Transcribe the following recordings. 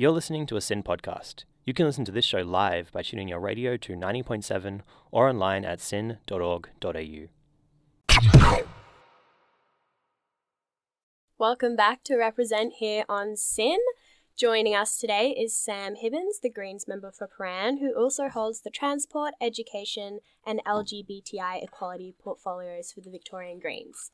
You're listening to a SYN podcast. You can listen to this show live by tuning your radio to 90.7 or online at syn.org.au. Welcome back to Represent here on SYN. Joining us today is Sam Hibbins, the Greens member for Prahran, who also holds the Transport, Education, and LGBTI Equality portfolios for the Victorian Greens.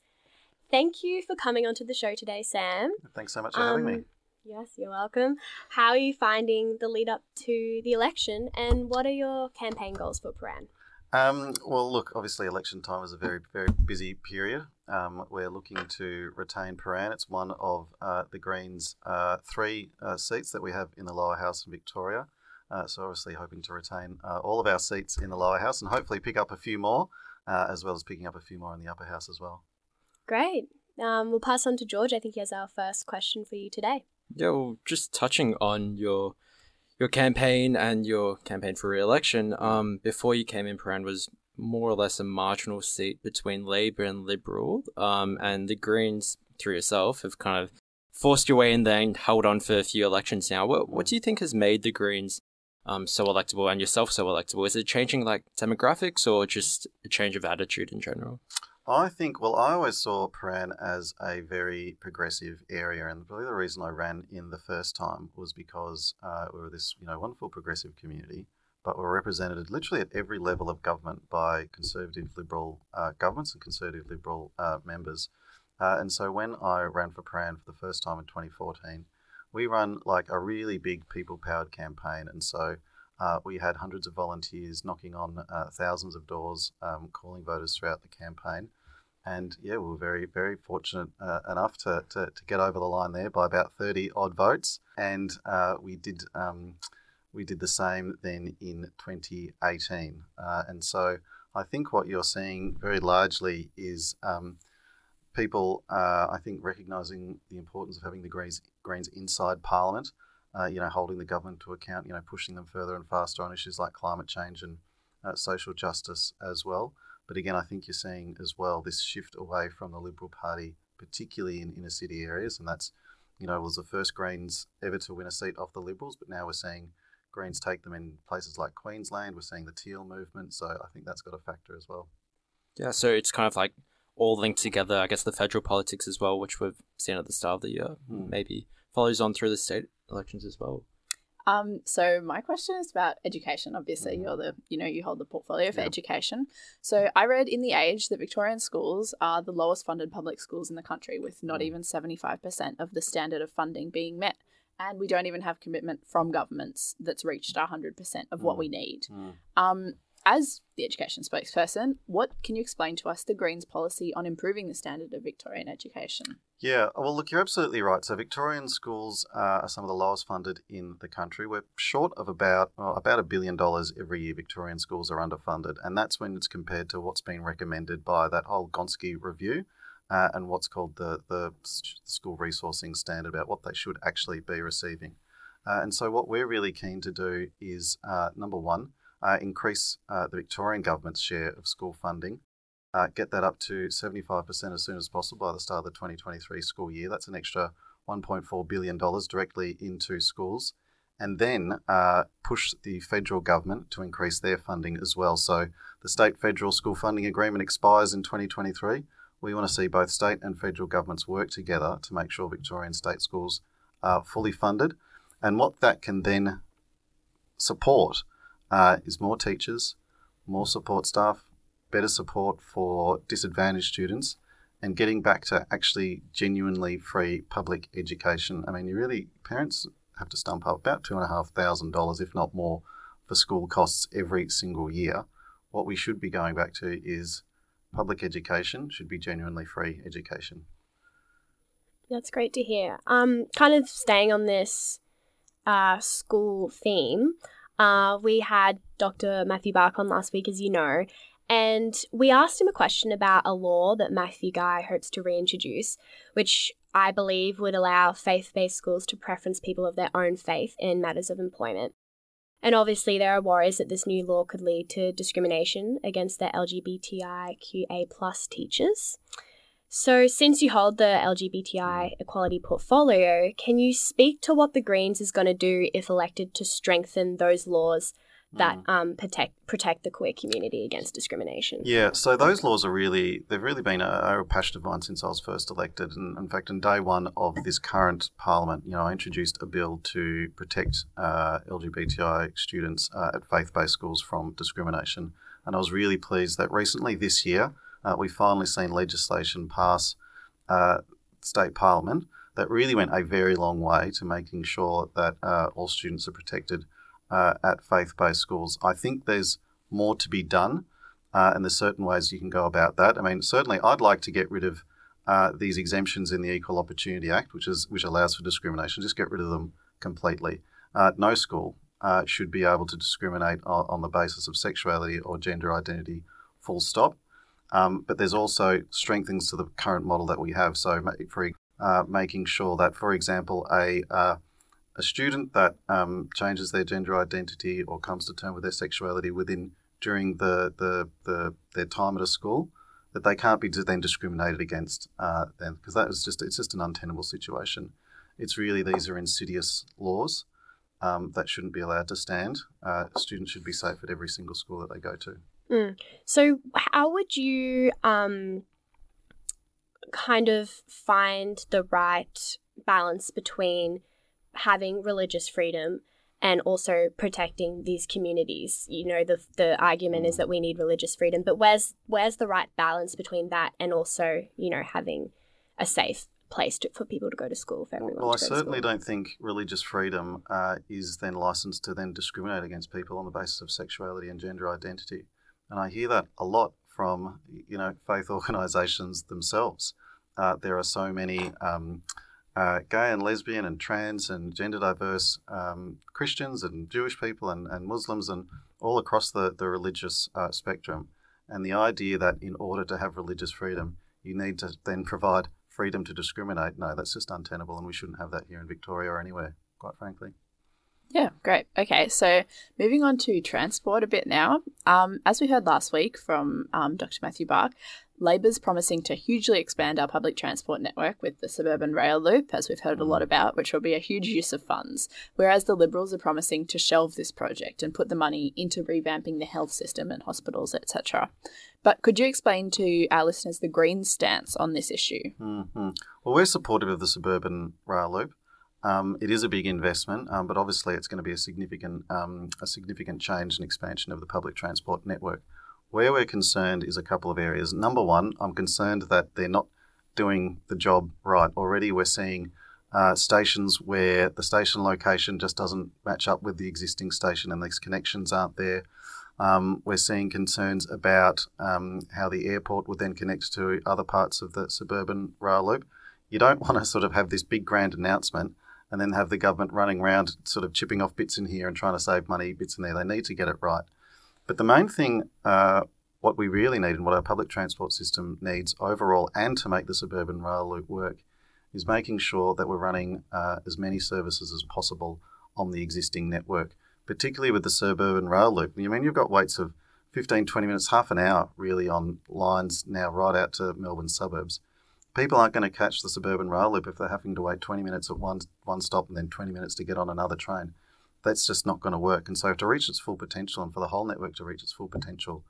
Thank you for coming onto the show today, Sam. Thanks so much for having me. Um, Yes, you're welcome. How are you finding the lead up to the election, and what are your campaign goals for Prahran? Um, well, look, obviously, election time is a very, very busy period. Um, we're looking to retain Prahran. It's one of uh, the Greens' uh, three uh, seats that we have in the lower house in Victoria. Uh, so, obviously, hoping to retain uh, all of our seats in the lower house and hopefully pick up a few more, uh, as well as picking up a few more in the upper house as well. Great. Um, we'll pass on to George. I think he has our first question for you today. Yeah, well, just touching on your your campaign and your campaign for re-election. Um, before you came in, Prahran was more or less a marginal seat between Labor and Liberal. Um, and the Greens, through yourself, have kind of forced your way in there and held on for a few elections now. What what do you think has made the Greens um so electable and yourself so electable? Is it changing like demographics or just a change of attitude in general? I think, well, I always saw Prahran as a very progressive area, and the reason I ran in the first time was because uh, we were this, you know, wonderful progressive community, but we're represented literally at every level of government by conservative liberal uh, governments and conservative liberal uh, members. Uh, and so when I ran for Prahran for the first time in 2014, we run like a really big people-powered campaign, and so. Uh, we had hundreds of volunteers knocking on uh, thousands of doors, um, calling voters throughout the campaign. And yeah, we were very, very fortunate uh, enough to, to, to, get over the line there by about 30 odd votes. And uh, we did um, we did the same then in 2018. Uh, and so I think what you're seeing very largely is um, people, uh, I think, recognising the importance of having the Greens, Greens inside Parliament uh, you know, holding the government to account, you know, pushing them further and faster on issues like climate change and uh, social justice as well. But again, I think you're seeing as well this shift away from the Liberal Party, particularly in inner city areas, and that's, you know, was the first Greens ever to win a seat off the Liberals, but now we're seeing Greens take them in places like Queensland. We're seeing the Teal movement, so I think that's got a factor as well. Yeah, so it's kind of like all linked together. I guess the federal politics as well, which we've seen at the start of the year, hmm. maybe follows on through the state elections as well. Um, so my question is about education. Obviously, mm-hmm. you're the you know you hold the portfolio for education. So I read in the Age that Victorian schools are the lowest funded public schools in the country, with not mm. even seventy five percent of the standard of funding being met, and we don't even have commitment from governments that's reached hundred percent of mm. what we need. Mm. Um, as the education spokesperson, what can you explain to us the Greens policy on improving the standard of Victorian education? Yeah, well, look, you're absolutely right. So Victorian schools are some of the lowest funded in the country. We're short of about well, about a billion dollars every year. Victorian schools are underfunded, and that's when it's compared to what's been recommended by that whole Gonski review. Uh, and what's called the, the school resourcing standard about what they should actually be receiving. Uh, and so, what we're really keen to do is uh, number one, uh, increase uh, the Victorian government's share of school funding, uh, get that up to 75% as soon as possible by the start of the 2023 school year. That's an extra $1.4 billion directly into schools. And then uh, push the federal government to increase their funding as well. So the state federal school funding agreement expires in 2023. We want to see both state and federal governments work together to make sure Victorian state schools are fully funded. And what that can then support uh, is more teachers, more support staff, better support for disadvantaged students, and getting back to actually genuinely free public education. I mean, you really, parents have to stump up about $2,500, if not more, for school costs every single year. What we should be going back to is public education should be genuinely free education. That's great to hear. Um, kind of staying on this uh, school theme, uh, we had Dr. Matthew Bach on last week, as you know, and we asked him a question about a law that Matthew Guy hopes to reintroduce, which I believe would allow faith based schools to preference people of their own faith in matters of employment. And obviously, there are worries that this new law could lead to discrimination against the LGBTIQA plus teachers. So, since you hold the LGBTI equality portfolio, can you speak to what the Greens is going to do if elected to strengthen those laws that Mm. um, protect protect the queer community against discrimination? Yeah, so those laws are really, they've really been a, a passion of mine since I was first elected. And in fact, in day one of this current parliament, you know, I introduced a bill to protect uh, LGBTI students uh, at faith based schools from discrimination. And I was really pleased that recently this year, uh, we've finally seen legislation pass uh, state parliament that really went a very long way to making sure that uh, all students are protected uh, at faith based schools. I think there's more to be done, uh, and there's certain ways you can go about that. I mean, certainly I'd like to get rid of uh, these exemptions in the Equal Opportunity Act, which is which allows for discrimination. Just get rid of them completely. Uh, no school uh, should be able to discriminate on, on the basis of sexuality or gender identity. Full stop. Um, but there's also strengthens to the current model that we have. So, for uh, making sure that, for example, a a student that um, changes their gender identity or comes to terms with their sexuality within during the, the, the their time at a school, that they can't be then discriminated against uh, then because that is just it's just an untenable situation. It's really these are insidious laws um, that shouldn't be allowed to stand. Uh, students should be safe at every single school that they go to. So, how would you um, kind of find the right balance between having religious freedom and also protecting these communities? You know, the the argument is that we need religious freedom, but where's where's the right balance between that and also, you know, having a safe place to, for people to go to school for everyone Well, I certainly don't think religious freedom uh, is then licensed to then discriminate against people on the basis of sexuality and gender identity. And I hear that a lot from you know faith organisations themselves. Uh, there are so many um, uh, gay and lesbian and trans and gender diverse um, Christians and Jewish people and, and Muslims and all across the, the religious uh, spectrum. And the idea that in order to have religious freedom, you need to then provide freedom to discriminate, no, that's just untenable and we shouldn't have that here in Victoria or anywhere, quite frankly. Yeah, great. Okay, so moving on to transport a bit now. Um, as we heard last week from um, Dr. Matthew Bach, Labor's promising to hugely expand our public transport network with the suburban rail loop, as we've heard a lot about, which will be a huge use of funds. Whereas the Liberals are promising to shelve this project and put the money into revamping the health system and hospitals, etc. But could you explain to our listeners the Greens' stance on this issue? hmm Well, we're supportive of the suburban rail loop. Um, it is a big investment, um, but obviously it's going to be a significant um, a significant change and expansion of the public transport network. Where we're concerned is a couple of areas. Number one, I'm concerned that they're not doing the job right. Already, we're seeing uh, stations where the station location just doesn't match up with the existing station, and these connections aren't there. Um, we're seeing concerns about um, how the airport would then connect to other parts of the suburban rail loop. You don't want to sort of have this big grand announcement and then have the government running around sort of chipping off bits in here and trying to save money bits in there. They need to get it right. But the main thing, uh, what we really need and what our public transport system needs overall and to make the suburban rail loop work is making sure that we're running uh, as many services as possible on the existing network, particularly with the suburban rail loop. You mean you've got waits of 15, 20 minutes, half an hour really on lines now right out to Melbourne suburbs. People aren't going to catch the suburban rail loop if they're having to wait 20 minutes at one, one stop and then 20 minutes to get on another train. That's just not going to work. And so, to reach its full potential and for the whole network to reach its full potential,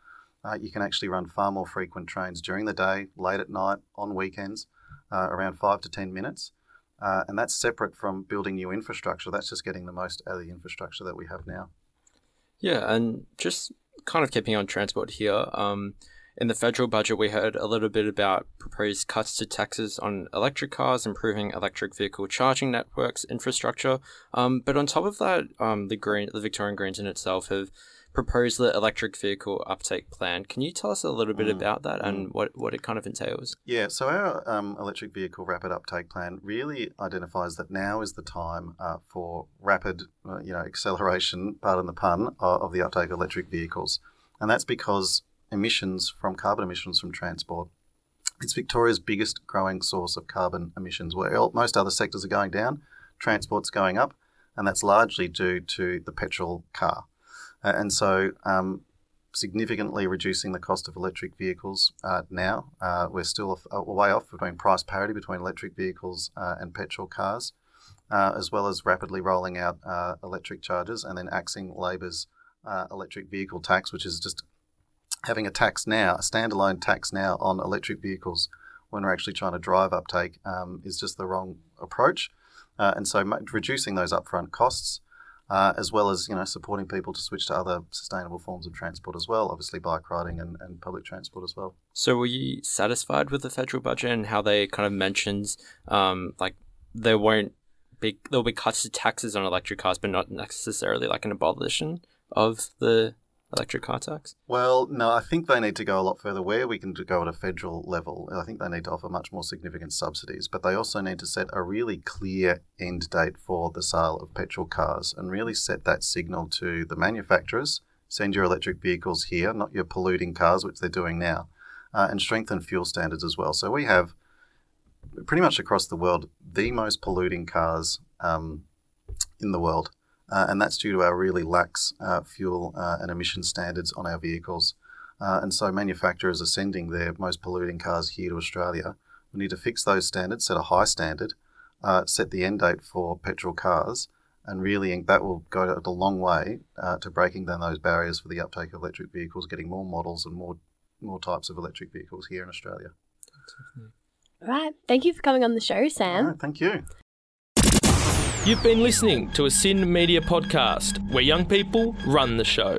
uh, you can actually run far more frequent trains during the day, late at night, on weekends, uh, around five to 10 minutes. Uh, and that's separate from building new infrastructure. That's just getting the most out of the infrastructure that we have now. Yeah, and just kind of keeping on transport here. Um, in the federal budget, we heard a little bit about proposed cuts to taxes on electric cars, improving electric vehicle charging networks infrastructure. Um, but on top of that, um, the Green, the Victorian Greens in itself have proposed the electric vehicle uptake plan. Can you tell us a little bit Mm, about that and what, what it kind of entails? Yeah, so our um, electric vehicle rapid uptake plan really identifies that now is the time uh, for rapid, uh, you know, acceleration, pardon the pun, of, of the uptake of electric vehicles, and that's because emissions from carbon emissions from transport. It's Victoria's biggest growing source of carbon emissions. Where most other sectors are going down, transport's going up, and that's largely due to the petrol car. Uh, and so, um, significantly reducing the cost of electric vehicles uh, now. Uh, we're still a, a, way off between price parity between electric vehicles uh, and petrol cars, uh, as well as rapidly rolling out uh, electric chargers and then axing Labor's uh, electric vehicle tax, which is just having a tax now, a standalone tax now on electric vehicles when we're actually trying to drive uptake um, is just the wrong approach. and so reducing those upfront costs uh, as well as you know supporting people to switch to other sustainable forms of transport as well. Obviously, bike riding and, and public transport as well. So, were you satisfied with the federal budget and how they kind of mentions um, like there won't be there'll be cuts to taxes on electric cars, but not necessarily like an abolition of the electric car tax? Well, no, I think they need to go a lot further. Where we can go at a federal level, I think they need to offer much more significant subsidies, but they also need to set a really clear end date for the sale of petrol cars and really set that signal to the manufacturers send your electric vehicles here, not your polluting cars, which they're doing now, uh, and strengthen fuel standards as well. So we have pretty much across the world the most polluting cars um, in the world uh, and that's due to our really lax uh, fuel uh, and emission standards on our vehicles. Uh, and so manufacturers are sending their most polluting cars here to Australia. We need to fix those standards, set a high standard, uh, set the end date for petrol cars, and really that will go a long way uh, to breaking down those barriers for the uptake of electric vehicles, getting more models and more more types of electric vehicles here in Australia. Right. Thank you for coming on the show, Sam. Right, thank you. You've been listening to a SYN Media podcast where young people run the show.